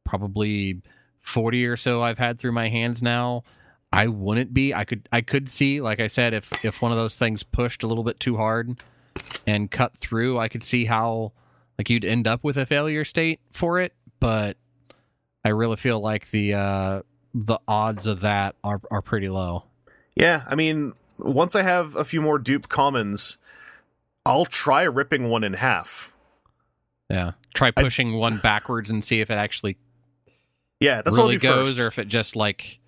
probably 40 or so I've had through my hands now. I wouldn't be. I could I could see, like I said, if if one of those things pushed a little bit too hard and cut through, I could see how like you'd end up with a failure state for it, but I really feel like the uh the odds of that are are pretty low. Yeah, I mean, once I have a few more dupe commons, I'll try ripping one in half. Yeah. Try pushing one backwards and see if it actually Yeah, that's really goes first. or if it just like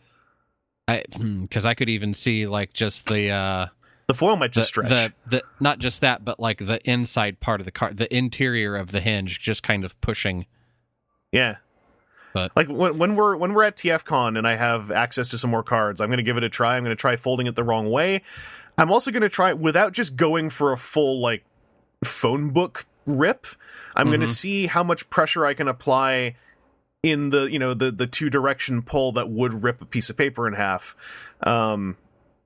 I because I could even see like just the uh the foil might the, just stretch. the the not just that but like the inside part of the car the interior of the hinge just kind of pushing yeah. But- like when, when we're when we're at TFCon and I have access to some more cards, I'm going to give it a try. I'm going to try folding it the wrong way. I'm also going to try without just going for a full like phone book rip. I'm going to see how much pressure I can apply in the you know the the two direction pull that would rip a piece of paper in half, um,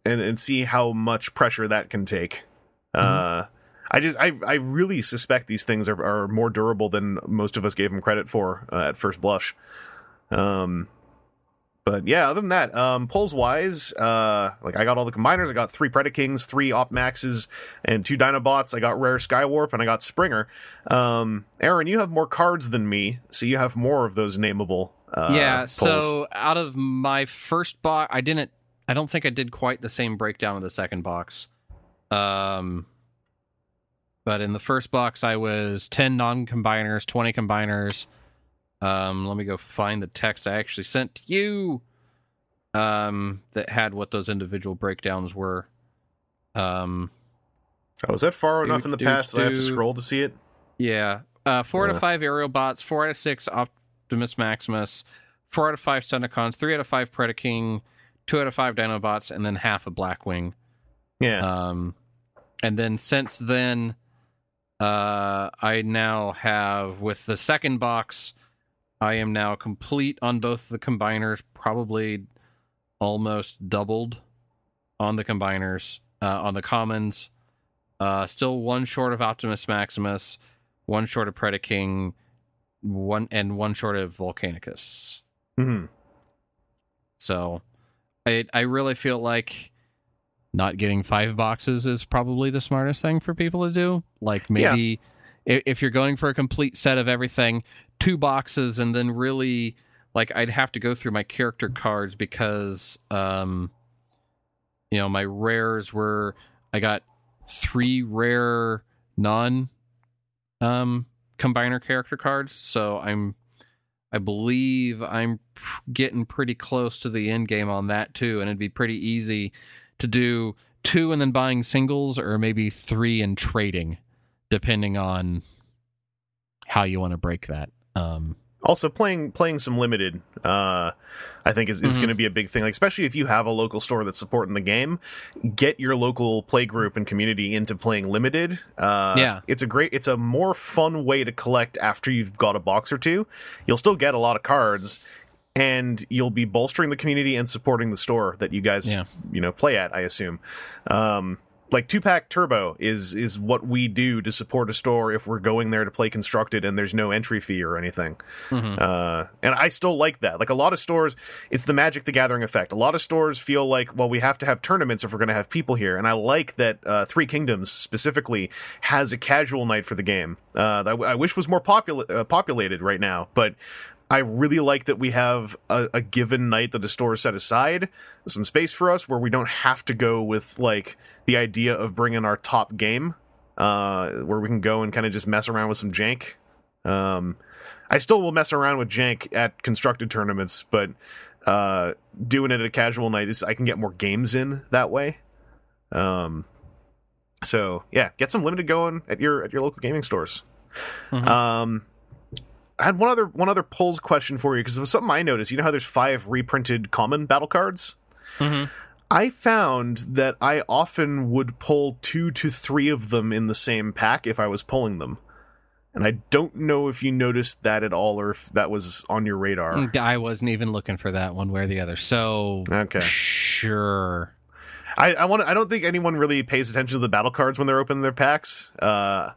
and and see how much pressure that can take. Uh, I just I I really suspect these things are are more durable than most of us gave them credit for uh, at first blush. Um, but yeah, other than that, um, pulls wise, uh, like I got all the combiners. I got three Predakings, three Op Maxes, and two Dinobots. I got Rare Skywarp, and I got Springer. Um, Aaron, you have more cards than me, so you have more of those nameable. Uh, yeah so out of my first box i didn't i don't think i did quite the same breakdown of the second box um but in the first box i was 10 non-combiners 20 combiners um let me go find the text i actually sent to you um that had what those individual breakdowns were um oh, is that far enough in the do, past that I have to scroll to see it? Yeah. Uh, four out of five aerial bots, four out of six Optimus Maximus, four out of five Stunticons, three out of five Predaking, two out of five Dinobots, and then half a Blackwing. Yeah, Um, and then since then, uh, I now have with the second box, I am now complete on both the combiners, probably almost doubled on the combiners, uh, on the commons. Uh, still one short of Optimus Maximus, one short of Predaking, one and one short of Volcanicus. hmm So I I really feel like not getting five boxes is probably the smartest thing for people to do. Like maybe i if you're going for a complete set of everything, two boxes and then really like I'd have to go through my character cards because um you know my rares were I got three rare non um combiner character cards, so I'm I believe I'm getting pretty close to the end game on that too, and it'd be pretty easy to do two and then buying singles, or maybe three and trading, depending on how you want to break that. Um, Also, playing playing some limited, uh, I think is, is Mhm. going to be a big thing. Like, especially if you have a local store that's supporting the game, get your local play group and community into playing limited. Uh, Yeah. it's a great, it's a more fun way to collect after you've got a box or two. You'll still get a lot of cards, and you'll be bolstering the community and supporting the store that you guys, Yeah. you know, play at. I assume. Um, like two pack turbo is is what we do to support a store if we're going there to play constructed and there's no entry fee or anything. mhm. Uh, and I still like that. Like a lot of stores, it's the Magic the Gathering effect. A lot of stores feel like, well, we have to have tournaments if we're going to have people here. And I like that uh, Three Kingdoms specifically has a casual night for the game. Uh, that I wish was more popula- uh, populated right now, but I really like that we have a, a given night that the store set aside, some space for us where we don't have to go with like the idea of bringing our top game, uh, where we can go and kind of just mess around with some jank. Um, I still will mess around with jank at constructed tournaments, but uh, doing it at a casual night is I can get more games in that way. Um, so yeah, get some limited going at your at your local gaming stores. Mhm. Um, I had one other one other polls question for you because it was something I noticed. You know how there's five reprinted common battle cards. Mhm. I found that I often would pull two to three of them in the same pack if I was pulling them. And I don't know if you noticed that at all or if that was on your radar. I wasn't even looking for that one way or the other. So Okay. sure. I, I want I don't think anyone really pays attention to the battle cards when they're opening their packs. Uh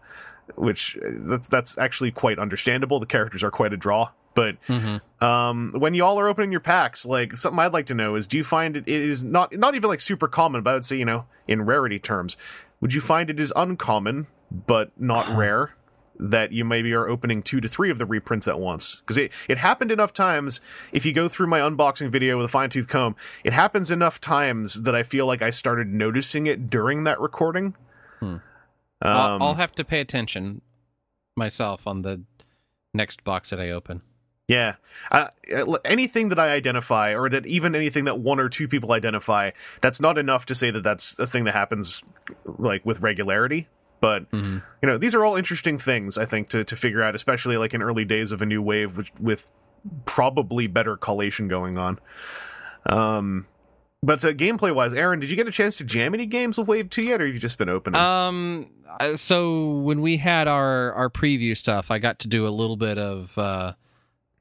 which uh, that's that's actually quite understandable. The characters are quite a draw. But Mm-hmm. um, when y'all are opening your packs, like something I'd like to know is, do you find it, it is not not even like super common, but I would say you know in rarity terms, would you find it is uncommon but not [sighs] rare that you maybe are opening two to three of the reprints at once? Because it it happened enough times. If you go through my unboxing video with a fine tooth comb, it happens enough times that I feel like I started noticing it during that recording. Hmm. Um, I'll, I'll have to pay attention myself on the next box that I open. Yeah. Uh, uh, anything that I identify, or that even anything that one or two people identify, that's not enough to say that that's a thing that happens like with regularity. But Mm-hmm. you know, these are all interesting things I think to to figure out, especially like in early days of a new wave with, with probably better collation going on. Um, but uh, gameplay wise, Aaron, did you get a chance to jam any games with Wave Two yet, or you just been opening? Um. So when we had our our preview stuff, I got to do a little bit of uh,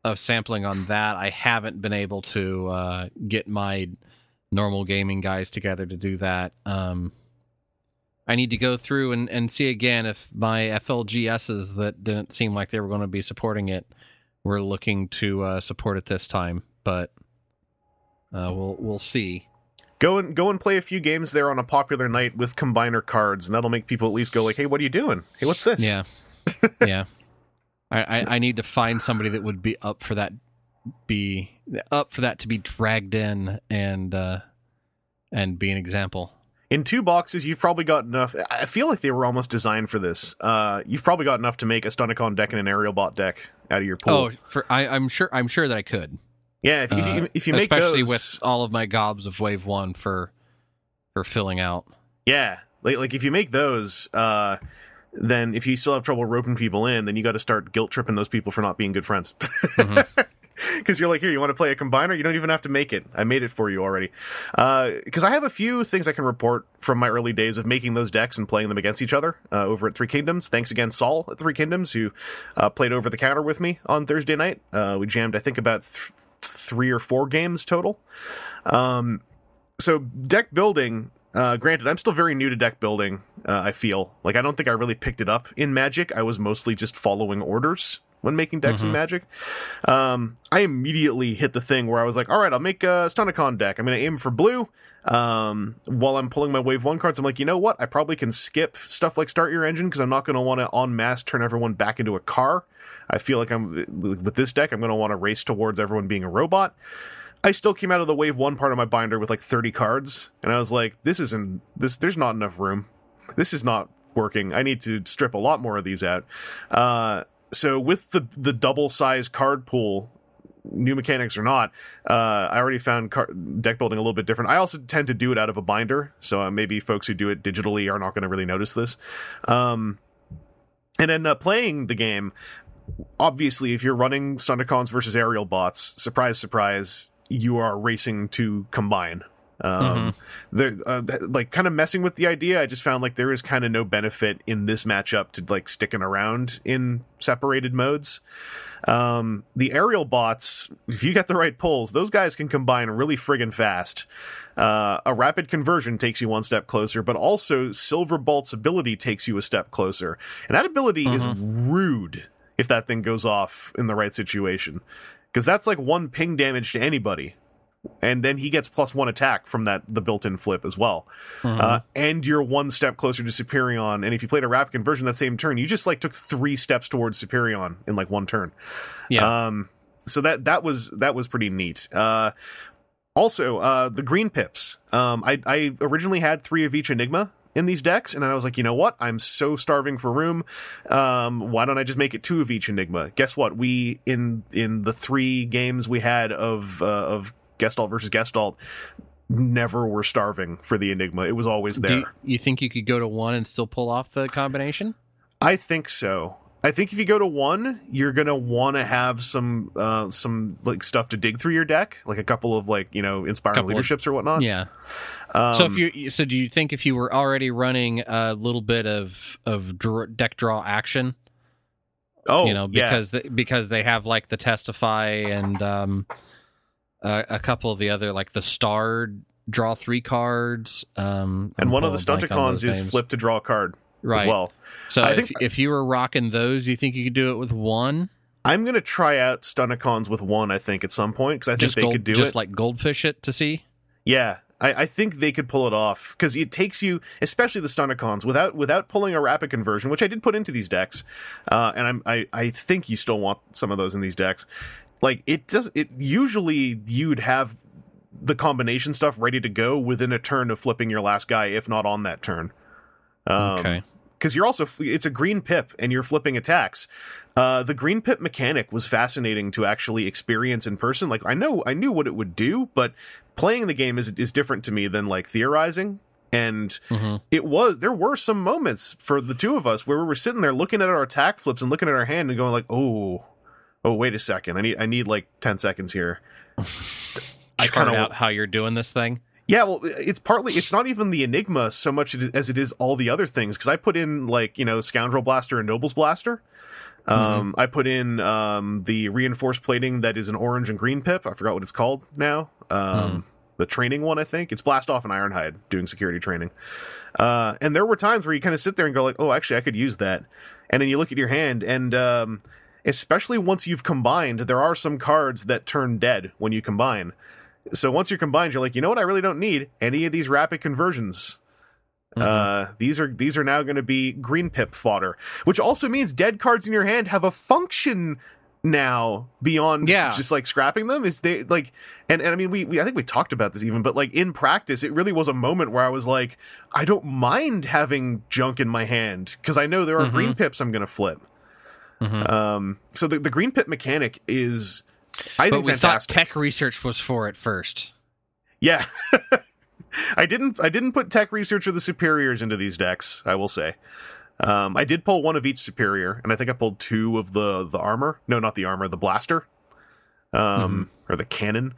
of sampling on that. I haven't been able to uh, get my normal gaming guys together to do that. Um. I need to go through and, and see again if my FLGSs that didn't seem like they were going to be supporting it were looking to uh, support it this time, but uh, we'll we'll see. Go and go and play a few games there on a popular night with combiner cards, and that'll make people at least go like, "Hey, what are you doing? Hey, what's this?" Yeah, [laughs] yeah. I, I I need to find somebody that would be up for that, be up for that to be dragged in and uh and be an example. In two boxes, you've probably got enough. I feel like they were almost designed for this. Uh, you've probably got enough to make a Stunticon deck and an Aerial Bot deck out of your pool. Oh, for I, I'm sure I'm sure that I could. Yeah, if, if, Uh, you, if you make especially those, with all of my gobs of wave one for for filling out. yeah, like, like if you make those, uh, then if you still have trouble roping people in, then you got to start guilt tripping those people for not being good friends. Mm-hmm. [laughs] Because you're like, here, you want to play a combiner? You don't even have to make it. I made it for you already. Because I have a few things I can report from my early days of making those decks and playing them against each other uh, over at Three Kingdoms. Thanks again, Saul at Three Kingdoms, who uh, played over the counter with me on Thursday night. Uh, we jammed, I think, about th- three or four games total. Um, so deck building. Uh, granted, I'm still very new to deck building. Uh, I feel like I don't think I really picked it up in Magic. I was mostly just following orders when making decks in Magic. Um, I immediately hit the thing where I was like, "All right, I'll make a Stunticon deck. I'm going to aim for blue." Um, while I'm pulling my Wave One cards, I'm like, you know what? I probably can skip stuff like Start Your Engine because I'm not going to want to en masse turn everyone back into a car. I feel like I'm with this deck. I'm going to want to race towards everyone being a robot. I still came out of the wave one part of my binder with like 30 cards, and I was like, this isn't this. There's not enough room. This is not working. I need to strip a lot more of these out. Uh, so with the the double size card pool, new mechanics or not, uh, I already found car- deck building a little bit different. I also tend to do it out of a binder, so uh, maybe folks who do it digitally are not going to really notice this. Um, and then uh, playing the game, obviously, if you're running Stunticons versus aerial bots, surprise, surprise, you are racing to combine. Um, they're uh, like kind of messing with the idea. I just found like there is kind of no benefit in this matchup to like sticking around in separated modes. Um, the aerial bots, if you get the right pulls, those guys can combine really friggin' fast. Uh, a rapid conversion takes you one step closer, but also Silverbolt's ability takes you a step closer. And that ability is rude if that thing goes off in the right situation. Because that's like one ping damage to anybody. And then he gets plus one attack from that the built-in flip as well. Uh, and you're one step closer to Superion. And if you played a rapid conversion that same turn, you just like took three steps towards Superion in like one turn. Yeah. Um, so that that was that was pretty neat. Uh, also, uh, the green pips. Um, I I originally had three of each Enigma in these decks, and then I was like, you know what? I'm so starving for room. Um, why don't I just make it two of each Enigma? Guess what? We in in the three games we had of uh, of Gestalt versus Gestalt. Never were starving for the Enigma. It was always there. You think you could go to one and still pull off the combination? I think so. I think if you go to one, you're gonna want to have some uh, some like stuff to dig through your deck, like a couple of like you know inspiring Couple of- leaderships or whatnot. Yeah. Um, so if you so do you think if you were already running a little bit of of dr- deck draw action, oh, you know, yeah. because they, because they have like the testify and um uh, a couple of the other like the starred draw three cards um and I'm one of the pulling a blank on Stunticons is flip to draw a card. Right. as well. So I if, think- if you were rocking those, you think you could do it with one? I'm gonna try out Stunticons with one. I think at some point because I think Just they gold, could do it. just it. like goldfish it to see. Yeah, I, I think they could pull it off because it takes you, especially the Stunticons, without without pulling a rapid conversion, which I did put into these decks, uh, and I'm, I I think you still want some of those in these decks. Like it does, it usually you'd have the combination stuff ready to go within a turn of flipping your last guy, if not on that turn. Um, okay. Because you're also it's a green pip and you're flipping attacks. Uh, the green pip mechanic was fascinating to actually experience in person. Like I know I knew what it would do, but playing the game is is different to me than like theorizing. And Mhm. it was there were some moments for the two of us where we were sitting there looking at our attack flips and looking at our hand and going like, oh, oh wait a second, I need I need like ten seconds here. [laughs] I kinda- out how you're doing this thing. Yeah, well, it's partly it's not even the enigma so much as it is all the other things. Because I put in like you know scoundrel blaster and nobles blaster. Um, I put in um the reinforced plating that is an orange and green pip. I forgot what it's called now. Um, the training one, I think it's blast off and ironhide doing security training. Uh, and there were times where you kind of sit there and go like, oh, actually, I could use that. And then you look at your hand, and um, especially once you've combined, there are some cards that turn dead when you combine. So once you're combined, you're like, you know what? I really don't need any of these rapid conversions. Uh, these are these are now going to be green pip fodder, which also means dead cards in your hand have a function now beyond Yeah. just like scrapping them. Is they like, and and I mean, we, we I think we talked about this even, but like in practice, it really was a moment where I was like, I don't mind having junk in my hand because I know there are green pips I'm going to flip. Um, so the the green pip mechanic is, I But think, we fantastic. thought tech research was for it first. Yeah. [laughs] I didn't I didn't put tech research or the superiors into these decks, I will say. Um, I did pull one of each superior, and I think I pulled two of the the armor. No, not the armor, the blaster. Um or the cannon.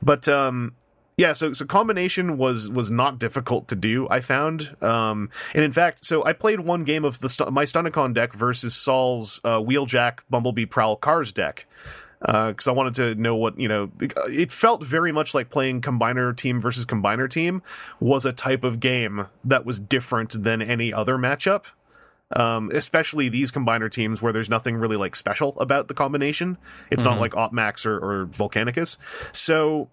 But um yeah, so so combination was was not difficult to do. I found, um, and in fact, so I played one game of the my Stunticon deck versus Saul's uh, Wheeljack Bumblebee Prowl Cars deck, Uh, because I wanted to know what you know. Uh, it felt very much like playing combiner team versus combiner team was a type of game that was different than any other matchup. Um, especially these combiner teams where there's nothing really like special about the combination. It's not mm-hmm. like Opmax or, or Volcanicus. So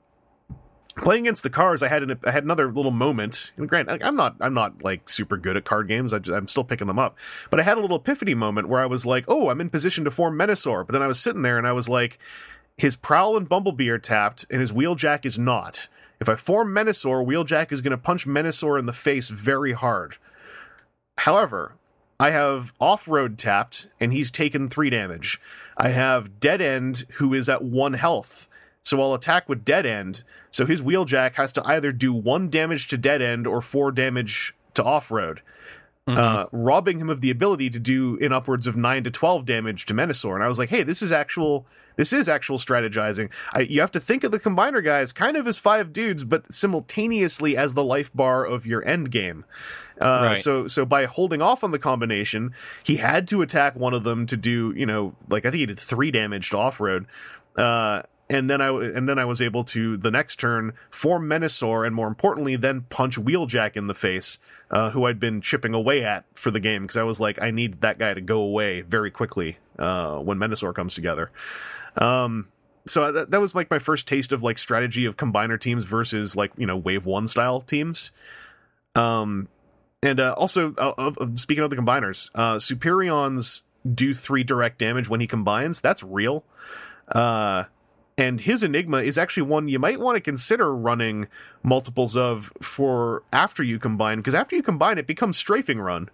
playing against the cars, I had an, I had another little moment. And grant, I'm not I'm not like super good at card games. I I'm still picking them up. But I had a little epiphany moment where I was like, oh, I'm in position to form Menasor. But then I was sitting there and I was like, his Prowl and Bumblebee are tapped, and his Wheeljack is not. If I form Menasor, Wheeljack is going to punch Menasor in the face very hard. However, I have off road tapped, and he's taken three damage. I have Dead End, who is at one health. So I'll attack with Dead End. So his Wheeljack has to either do one damage to Dead End or four damage to off road. Uh, robbing him of the ability to do in upwards of nine to twelve damage to Menasor, and I was like, "Hey, this is actual, this is actual strategizing. I, you have to think of the combiner guys kind of as five dudes, but simultaneously as the life bar of your end game. Uh, Right. So, so by holding off on the combination, he had to attack one of them to do, you know, like I think he did three damage to off road. Uh, and then I and then I was able to the next turn form Menasor and more importantly then punch Wheeljack in the face, uh, who I'd been chipping away at for the game because I was like I need that guy to go away very quickly uh, when Menasor comes together. Um, so that, that was like my first taste of like strategy of combiner teams versus like you know wave one style teams. Um, and uh, also uh, speaking of the combiners, uh, Superions do three direct damage when he combines. That's real. Uh, and his Enigma is actually one you might want to consider running multiples of for after you combine, because after you combine, it becomes strafing run.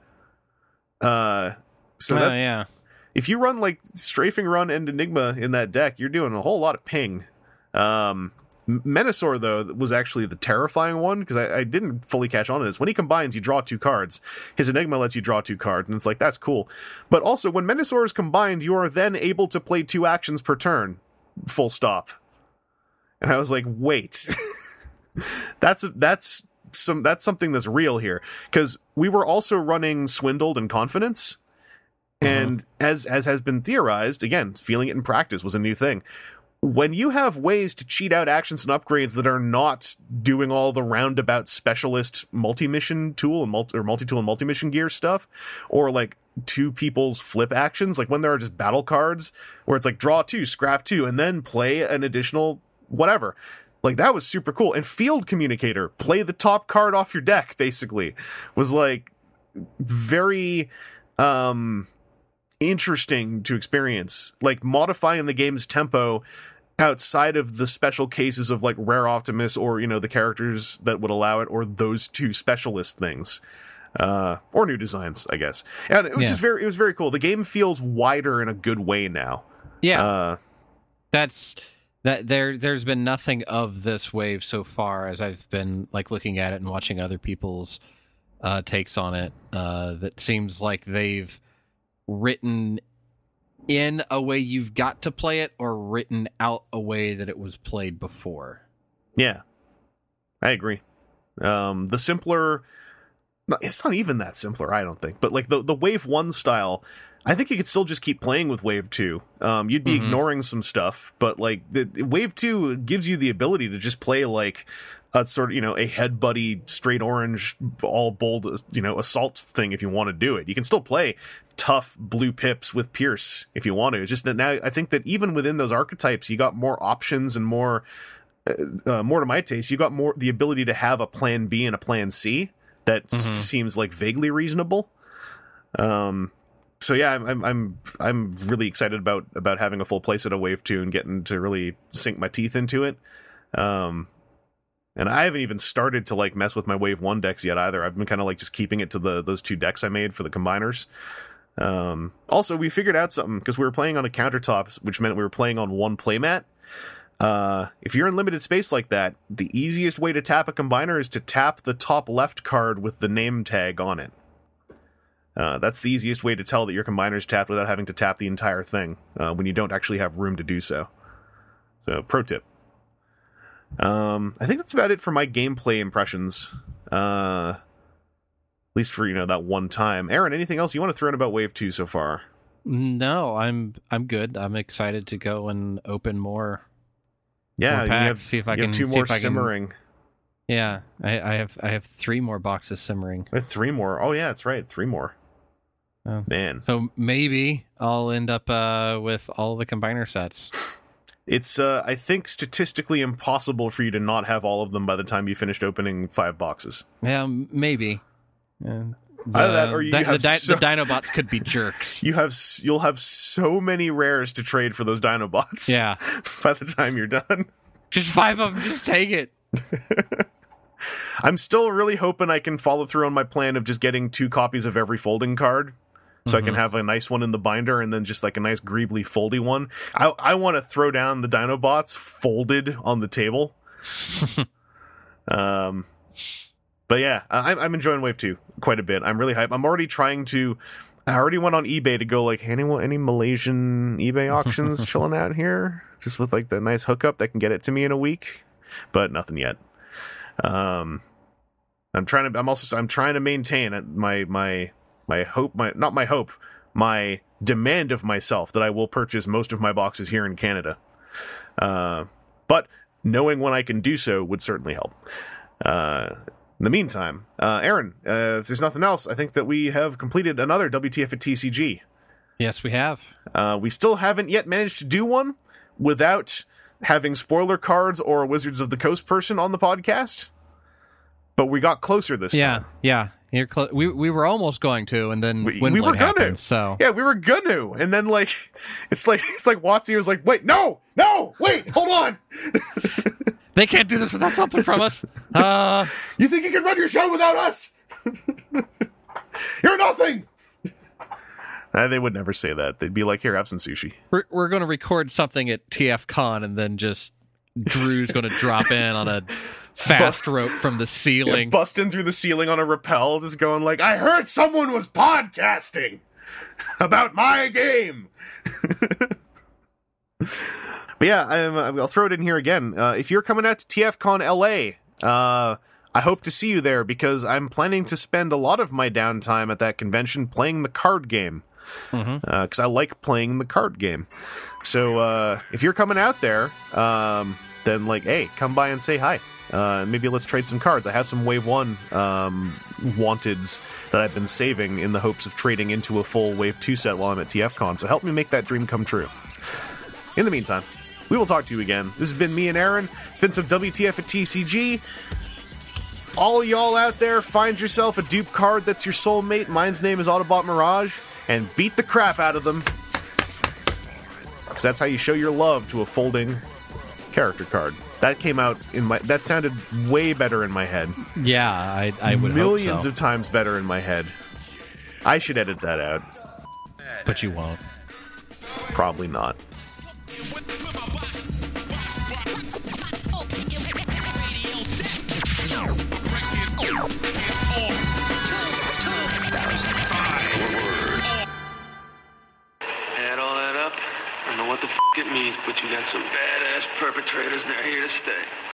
Uh, so oh that, yeah. if you run like strafing run and enigma in that deck you're doing a whole lot of ping um Menasor though was actually the terrifying one because I, I didn't fully catch on to this. When he combines, you draw two cards. His Enigma lets you draw two cards, and it's like that's cool. But also, when Menasor is combined, you are then able to play two actions per turn. Full stop. And I was like, wait, [laughs] that's that's some that's something that's real here. Because we were also running swindled and confidence. Uh-huh. And as as has been theorized again feeling it in practice was a new thing. When you have ways to cheat out actions and upgrades that are not doing all the roundabout specialist multi-mission tool and multi or multi-tool and multi-mission gear stuff, or like two people's flip actions, like when there are just battle cards where it's like draw two, scrap two, and then play an additional whatever. Like that was super cool. And field communicator, play the top card off your deck, basically, was like very um interesting to experience. Like modifying the game's tempo outside of the special cases of like rare optimus or you know the characters that would allow it or those two specialist things uh or new designs i guess and it was Yeah. just very it was very cool the game feels wider in a good way now Yeah, uh that's that. There, there's been nothing of this wave so far as I've been like looking at it and watching other people's uh, takes on it. Uh, that seems like they've written in a way you've got to play it, or written out a way that it was played before. yeah i agree um the simpler it's not even that simpler i don't think but like the the wave 1 style I think you could still just keep playing with Wave 2. Um, you'd be Mhm. ignoring some stuff, but like the Wave 2 gives you the ability to just play like a sort of, you know, a head buddy straight orange, all bold, you know, assault thing if you want to do it. You can still play tough blue pips with Pierce if you want to. It's just that now I think that even within those archetypes, you got more options and more, uh, more to my taste, you got more the ability to have a plan B and a plan C that Mhm. seems like vaguely reasonable. Um, so yeah, I'm, I'm I'm I'm really excited about about having a full playset of Wave Two and getting to really sink my teeth into it. Um, and I haven't even started to like mess with my Wave One decks yet either. I've been kind of like just keeping it to the those two decks I made for the combiners. Um, also, we figured out something because we were playing on a countertop, which meant we were playing on one playmat. Uh, if you're in limited space like that, the easiest way to tap a combiner is to tap the top left card with the name tag on it. Uh, that's the easiest way to tell that your combiner's tapped without having to tap the entire thing uh, when you don't actually have room to do so. So, pro tip. Um, I think that's about it for my gameplay impressions. Uh, at least for you know that one time. Aaron, anything else you want to throw in about Wave Two so far? No, I'm I'm good. I'm excited to go and open more. Yeah, packs, have, see if I can two more I can- simmering. Yeah, I, I have I have three more boxes simmering. Three more. Oh yeah, that's right. Three more. Oh. Man, So maybe I'll end up uh, with all the combiner sets. it's uh, I think statistically impossible for you to not have all of them by the time you finished opening five boxes. Yeah, maybe. Yeah. Either that or you di- have the, di- so- the Dinobots could be jerks. [laughs] you have you'll have so many rares to trade for those Dinobots. Yeah, [laughs] by the time you're done. just five of them. Just take it. [laughs] I'm still really hoping I can follow through on my plan of just getting two copies of every folding card. So I can Mhm. have a nice one in the binder and then just like a nice greebly foldy one. I I want to throw down the Dinobots folded on the table. um, but yeah, I, I'm enjoying Wave Two quite a bit. I'm really hyped. I'm already trying to. I already went on eBay to go like anyone any Malaysian eBay [laughs] auctions chilling out here, just with like the nice hookup that can get it to me in a week, but nothing yet. Um, I'm trying to. I'm also. I'm trying to maintain my my my hope. My not my hope. My demand of myself that I will purchase most of my boxes here in Canada. Uh, but knowing when I can do so would certainly help. Uh, in the meantime, uh, Aaron, uh, if there's nothing else, I think that we have completed another WTF at TCG. Yes, we have. Uh, we still haven't yet managed to do one without having spoiler cards or Wizards of the Coast person on the podcast. But we got closer this Yeah, time. yeah. You're clo- we we were almost going to, and then We- we were gonna. So Yeah, we were gonna, and then like, [laughs] it's like it's like Watsy was like, "Wait, no, no, wait, hold on. [laughs] they can't do this without something from us. Uh, [laughs] You think you can run your show without us? [laughs] You're nothing." Uh, they would never say that. They'd be like, "Here, have some sushi." we're we're going to record something at TF Con, and then just Drew's going to drop in on a [laughs] fast rope from the Yeah, ceiling. busting through the ceiling on a rappel, just going like, "I heard someone was podcasting about my game." But yeah, I'm, I'll throw it in here again. Uh, if you're coming out to TFCon LA, uh, I hope to see you there because I'm planning to spend a lot of my downtime at that convention playing the card game. because I like playing the card game. So uh, if you're coming out there, um, then like, hey, come by and say hi. Uh, maybe let's trade some cards. I have some Wave One um, wanteds that I've been saving in the hopes of trading into a full Wave Two set while I'm at TFCon. So help me make that dream come true. In the meantime, we will talk to you again. This has been me and Aaron. It's been some WTF at TCG. All y'all out there, find yourself a dupe card that's your soulmate. Mine's name is Autobot Mirage, and beat the crap out of them. Because that's how you show your love to a folding character card. That came out in my. That sounded way better in my head. Yeah, I, I would Millions so, of times better in my head. I should edit that out. but you won't. Probably not. F it means, but you got some badass perpetrators, and they're here to stay.